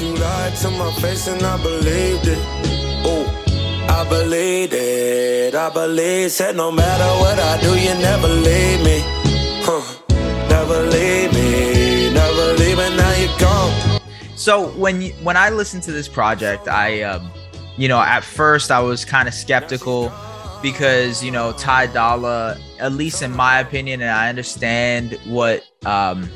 You lied to my face and I believed it. Oh, I believed it. I believe said no matter what I do, you never leave me. Huh. Never leave me. Never leave me. Now you're gone. So when you, when I listened to this project, I um, you know, at first I was kind of skeptical because you know Ty Dolla, at least in my opinion, and I understand what um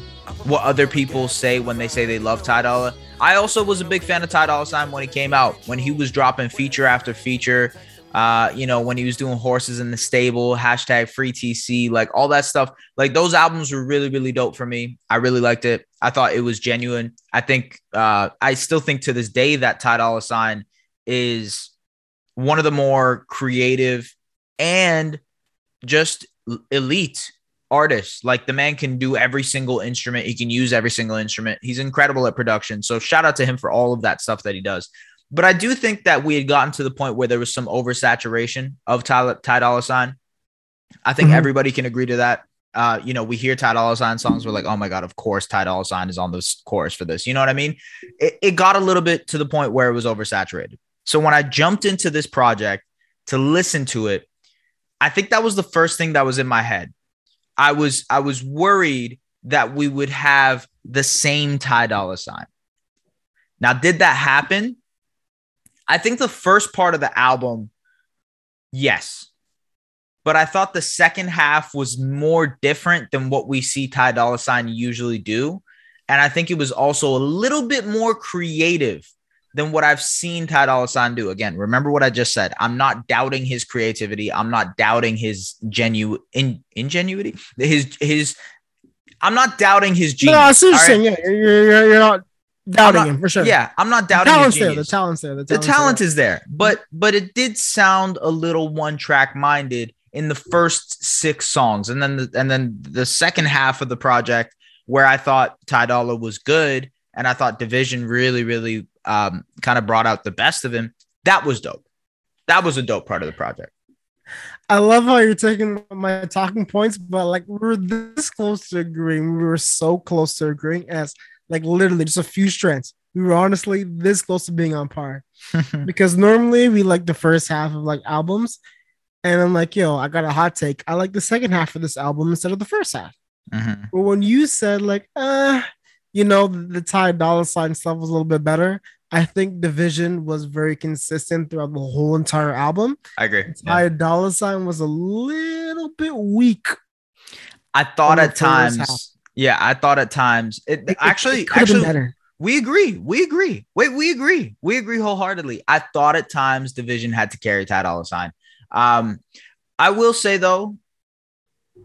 what other people say when they say they love Ty Dolla. I also was a big fan of Ty Dolla Sign when he came out, when he was dropping feature after feature. Uh, you know, when he was doing horses in the stable, hashtag free TC, like all that stuff. Like those albums were really, really dope for me. I really liked it. I thought it was genuine. I think uh I still think to this day that Ty Dolla Sign is one of the more creative and just elite artists. Like the man can do every single instrument, he can use every single instrument. He's incredible at production. So shout out to him for all of that stuff that he does. But I do think that we had gotten to the point where there was some oversaturation of Ty, Ty Dolla Sign. I think Mhm. everybody can agree to that. Uh, you know, we hear Ty Dolla Sign songs. We're like, oh my god, of course Ty Dolla Sign is on this chorus for this. You know what I mean? It, it got a little bit to the point where it was oversaturated. So when I jumped into this project to listen to it, I think that was the first thing that was in my head. I was I was worried that we would have the same Ty Dolla Sign. Now, did that happen? I think the first part of the album, yes. But I thought the second half was more different than what we see Ty Dolla Sign usually do. And I think it was also a little bit more creative than what I've seen Ty Dolla Sign do. Again, remember what I just said. I'm not doubting his creativity. I'm not doubting his genu in, ingenuity. His his. I'm not doubting his genius. No, I see what you're saying. Yeah, you're, you're, you're not doubting not- him for sure. Yeah, I'm not the doubting his talent's there. The talent's there. The the talent there. is there, but but it did sound a little one track minded in the first six songs, and then the, and then the second half of the project where I thought Ty Dolla was good, and I thought Division really really um, kind of brought out the best of him. That was dope. That was a dope part of the project. I love how you're taking my talking points, but like we were this close to agreeing. We were so close to agreeing as like literally just a few strands. We were honestly this close to being on par because normally we like the first half of like albums, and I'm like, yo, I got a hot take. I like the second half of this album instead of the first half. Mhm. But when you said like, uh, you know, the, the Ty Dolla Sign stuff was a little bit better. I think Division was very consistent throughout the whole entire album. I agree. Yeah. Ty Dolla Sign was a little bit weak. I thought at times. Yeah, I thought at times. It, It- actually it actually better. We agree. We agree. Wait, we agree. We agree wholeheartedly. I thought at times Division had to carry Ty Dolla Sign. Um, I will say though,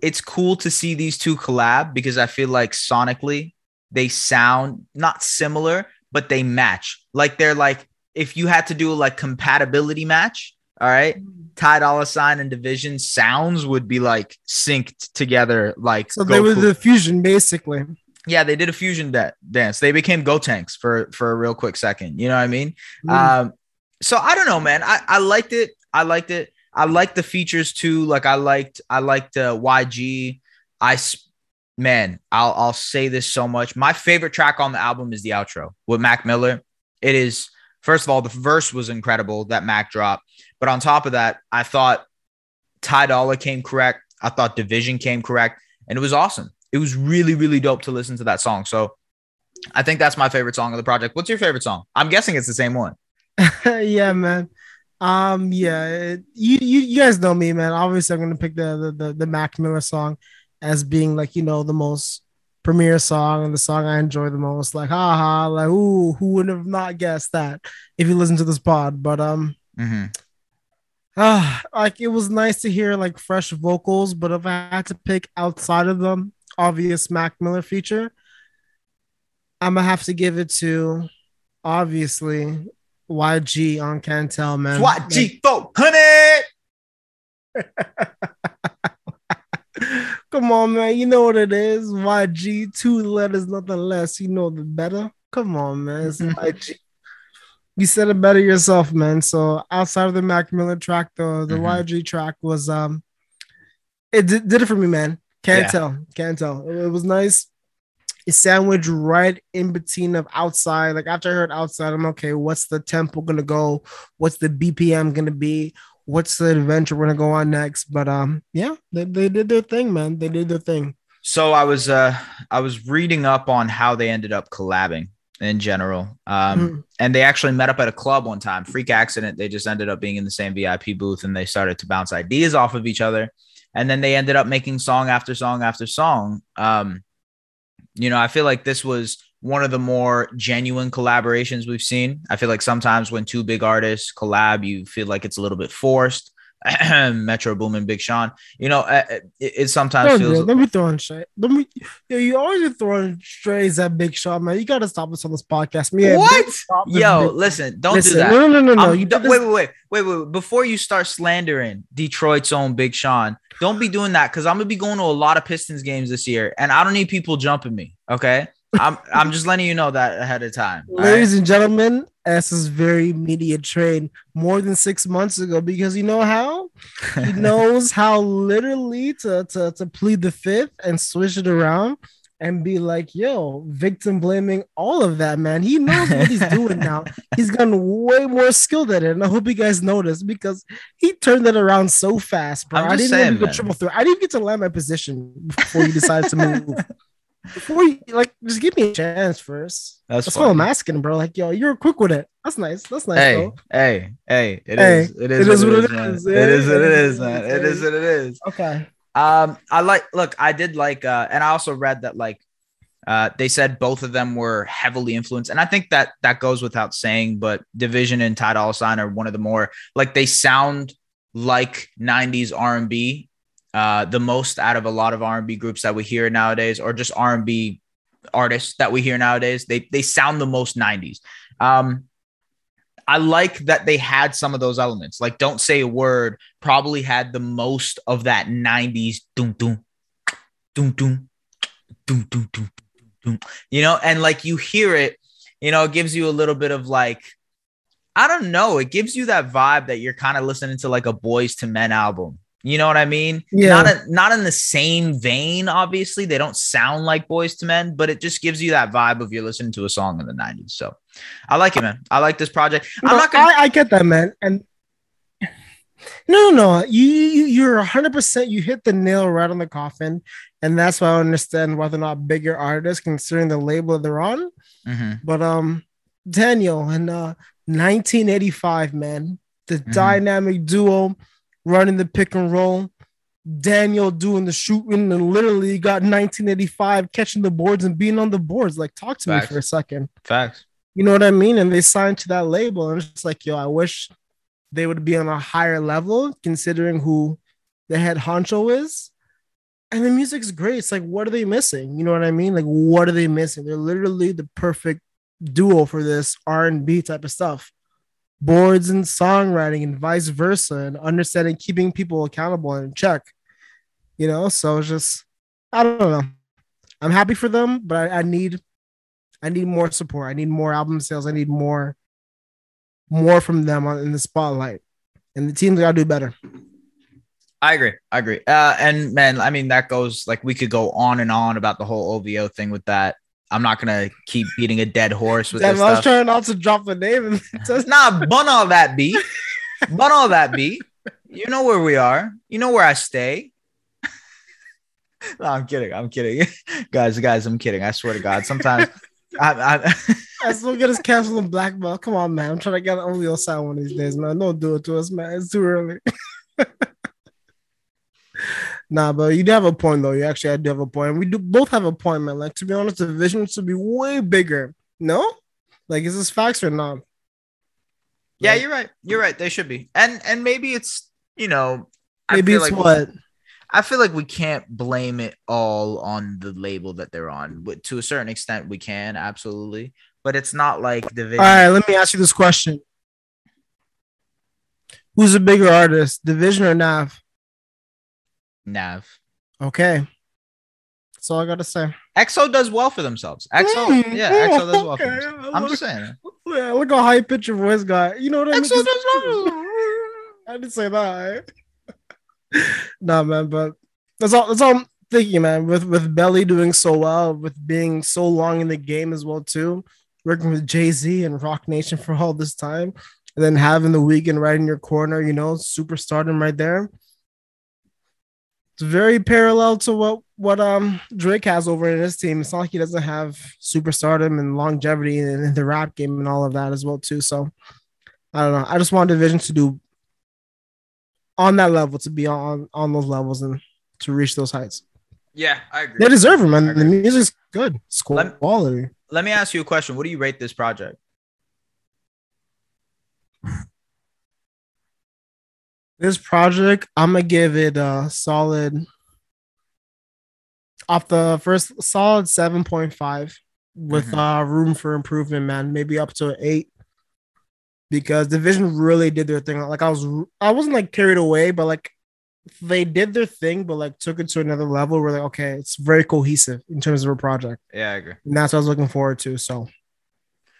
it's cool to see these two collab because I feel like sonically they sound not similar, but they match. Like they're like if you had to do like compatibility match, all right, Ty Dolla Sign and Division sounds would be like synced together. Like So they were the fusion basically. Yeah, they did a fusion da- dance. They became Gotenks for for a real quick second. You know what I mean? Mm. Um, so I don't know, man. I I liked it. I liked it. I liked the features too. Like I liked I liked uh, YG. I s- man, I'll I'll say this so much. My favorite track on the album is the outro with Mac Miller. It is first of all the verse was incredible that Mac dropped, but on top of that, I thought Ty Dolla came correct. I thought Division came correct, and it was awesome. It was really really dope to listen to that song. So I think that's my favorite song of the project. What's your favorite song? I'm guessing it's the same one. yeah, man. Um, yeah, you, you you guys know me, man. Obviously, I'm gonna pick the, the the the Mac Miller song as being like you know the most premier song and the song I enjoy the most. Like, haha, like ooh, who would have not guessed that if you listen to this pod? But um, mm-hmm. ah, like it was nice to hear like fresh vocals. But if I had to pick outside of the obvious Mac Miller feature, I'm gonna have to give it to obviously YG on Can't Tell, man. SWAT G four hundred. Come on, man. You know what it is. YG, two letters, nothing less. You know the better. Come on, man. It's YG. You said it better yourself, man. So outside of the Mac Miller track, the the Mhm. YG track was um it did, did it for me, man. Can't Yeah. tell. Can't tell. It, it was nice. it's sandwiched right in between of outside. Like after I heard outside, I'm okay. What's the tempo gonna go? What's the BPM gonna be? What's the adventure we're gonna go on next? But um, yeah, they, they did their thing, man. They did their thing. So I was uh I was reading up on how they ended up collabing in general. Um, Mhm. and they actually met up at a club one time. Freak accident. They just ended up being in the same VIP booth and they started to bounce ideas off of each other. And then they ended up making song after song after song. Um, you know, I feel like this was one of the more genuine collaborations we've seen. I feel like sometimes when two big artists collab, you feel like it's a little bit forced. Metro Boomin, Big Sean. You know, uh, it, it sometimes Don't, feels do it. Don't be throwing shit. Don't be, yo, you always be throwing strays at Big Sean, man. You gotta stop this on this podcast, man. What? Big Sean is Yo, listen, don't Listen, do that. No, no, no, no. You d- did this- wait, wait, wait, wait, wait, wait. Before you start slandering Detroit's own Big Sean, don't be doing that because I'm gonna be going to a lot of Pistons games this year, and I don't need people jumping me. Okay, I'm I'm just letting you know that ahead of time. all right? Ladies and gentlemen, S is very media trained more than six months ago because you know how he knows how literally to, to, to plead the fifth and switch it around and be like, yo, victim blaming all of that, man. He knows what he's doing now. He's gotten way more skilled at it. And I hope you guys notice because he turned it around so fast, bro. I'm I didn't saying, even man. triple through. I didn't get to land my position before you decided to move. Before you like, just give me a chance first. That's, That's what I'm asking, bro. Like, yo, you're quick with it. That's nice. That's nice, Hey, bro. hey, hey! It Hey, is. It is. what it is. man. is. It is. What it is, man. It is. What it is. Okay. Um, I like. Look, I did like, uh, and I also read that like, uh, they said both of them were heavily influenced, and I think that that goes without saying. But Division and Ty Dolla Sign are one of the more like they sound like '90s R&B, uh, the most out of a lot of R&B groups that we hear nowadays, or just R&B artists that we hear nowadays. They they sound the most '90s. Um, I like that they had some of those elements. Like, don't say a word. Probably had the most of that '90s doom doom doom doom doom doom doom doom. You know, and like you hear it, you know, it gives you a little bit of like, I don't know, it gives you that vibe that you're kind of listening to like a Boyz II Men album. You know what I mean? Yeah. Not a, not in the same vein. Obviously, they don't sound like Boyz II Men, but it just gives you that vibe of you're listening to a song in the '90s. So, I like it, man. I like this project. I'm not gonna. I, I get that, man. And no, no, you, you you're 100. percent You hit the nail right on the coffin, and that's why I understand whether or not bigger artists, considering the label they're on. Mhm. But um, Daniel in uh Nineteen85, man, the Mhm. dynamic duo running the pick and roll. Daniel doing the shooting and literally got Nineteen85 catching the boards and being on the boards. Like, talk to me for a second. Facts. You know what I mean? And they signed to that label, and it's just like, yo, I wish they would be on a higher level considering who the head honcho is. And the music's great. It's like, what are they missing? You know what I mean? Like, what are they missing? They're literally the perfect duo for this R and B type of stuff. Boards and songwriting and vice versa, and understanding keeping people accountable and check. You know, so just I don't know. I'm happy for them, but I, I need I need more support. I need more album sales. I need more more from them in the spotlight. And the team's got to do better. I agree. I agree. Uh, and man, I mean, that goes like we could go on and on about the whole OVO thing with that. I'm not gonna keep beating a dead horse with Damn, this I was stuff. trying not to drop the name. And just, Nah, bun all that beat. bun all that beat. You know where we are. You know where I stay. no, I'm kidding. I'm kidding, guys. Guys, I'm kidding. I swear to God. Sometimes I, I I still get us canceled on black belt. Come on, man. I'm trying to get an OVO sound one of these days, man. Don't do it to us, man. It's too early. Nah, but you do have a point though. You actually I do have a point. We do both have a point, man. Like to be honest, the vision should be way bigger. No? Like, is this facts or not? yeah, Like, you're right. You're right. They should be. And and maybe it's you know maybe it's like what I feel like we can't blame it all on the label that they're on. But to a certain extent, we can absolutely. But it's not like division. All right, let me ask you this question. Who's a bigger artist, Division or Nav? Nav. Okay. That's all I gotta say. XO does well for themselves. XO, Mm, yeah, XO does well for okay. themselves. I'm just saying. Yeah, look how high pitch your voice got. You know what I mean? XO does well. I didn't say that. Right? nah, man, but that's all. That's all. Thank you, man. With with Belly doing so well, with being so long in the game as well too, working with Jay Z and Roc Nation for all this time, and then having the Weeknd right in your corner, you know, superstardom right there. It's very parallel to what what um Drake has over in his team. It's not like he doesn't have superstardom and longevity in, in the rap game and all of that as well too. So I don't know. I just want Division to do on that level to be on on those levels and to reach those heights. Yeah, I agree. They deserve it, man. The music's good. It's Let- quality. Let me ask you a question. What do you rate this project? This project, I'm gonna give it a solid off the first solid 7.5 with Mhm. uh room for improvement, man. Maybe up to an eight. Because Division really did their thing. Like I was I wasn't like carried away, but like they did their thing, but like took it to another level where like, okay, it's very cohesive in terms of a project. Yeah, I agree. And that's what I was looking forward to. So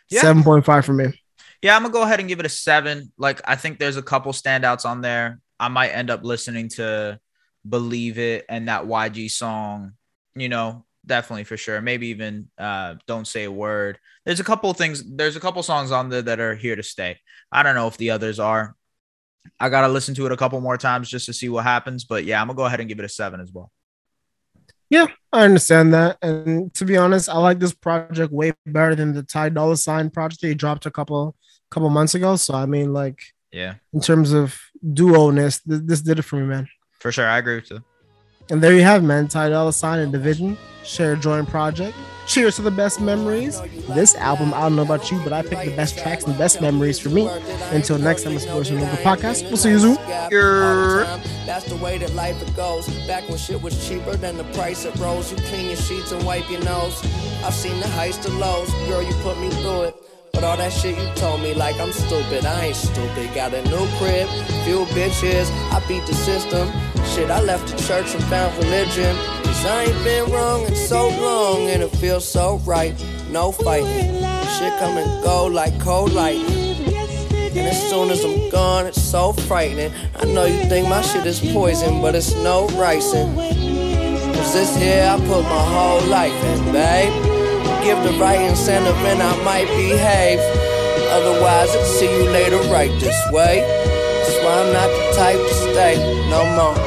Yeah. 7.5 for me. Yeah, I'm gonna go ahead and give it a seven. Like, I think there's a couple standouts on there. I might end up listening to "Believe It" and that YG song. You know, definitely for sure. Maybe even uh, "Don't Say a Word." There's a couple things. There's a couple songs on there that are here to stay. I don't know if the others are. I gotta listen to it a couple more times just to see what happens. But yeah, I'm gonna go ahead and give it a seven as well. Yeah, I understand that. And to be honest, I like this project way better than the Ty Dolla Sign project he dropped a couple couple months ago. So I mean, like Yeah, in terms of duo-ness, th- this did it for me, man. for sure. I agree with you. And there you have, it, man. Ty Dolla Sign and Division share a joint project. Cheers to the best memories. This album, I don't know about you, but I picked the best tracks and best memories for me. Until next time, it's Sports Remember Podcast. We'll see you soon. That's the way that life goes. Back when shit was cheaper than the price it rose. You clean your sheets and wipe your nose. I've seen the heights to lows. Girl, you put me through it. But all that shit you told me like I'm stupid. I ain't stupid. Got a new crib, few bitches. I beat the system. Shit, I left the church and found religion. Cause I ain't been wrong in so long and it feels so right. No fighting. Shit come and go like cold light. And as soon as I'm gone, it's so frightening. I know you think my shit is poison, but it's no ricin'. Cause this here, I put my whole life in, babe. Give the right incentive and I might behave. Otherwise, I'll see you later right this way. That's why I'm not the type to stay no more.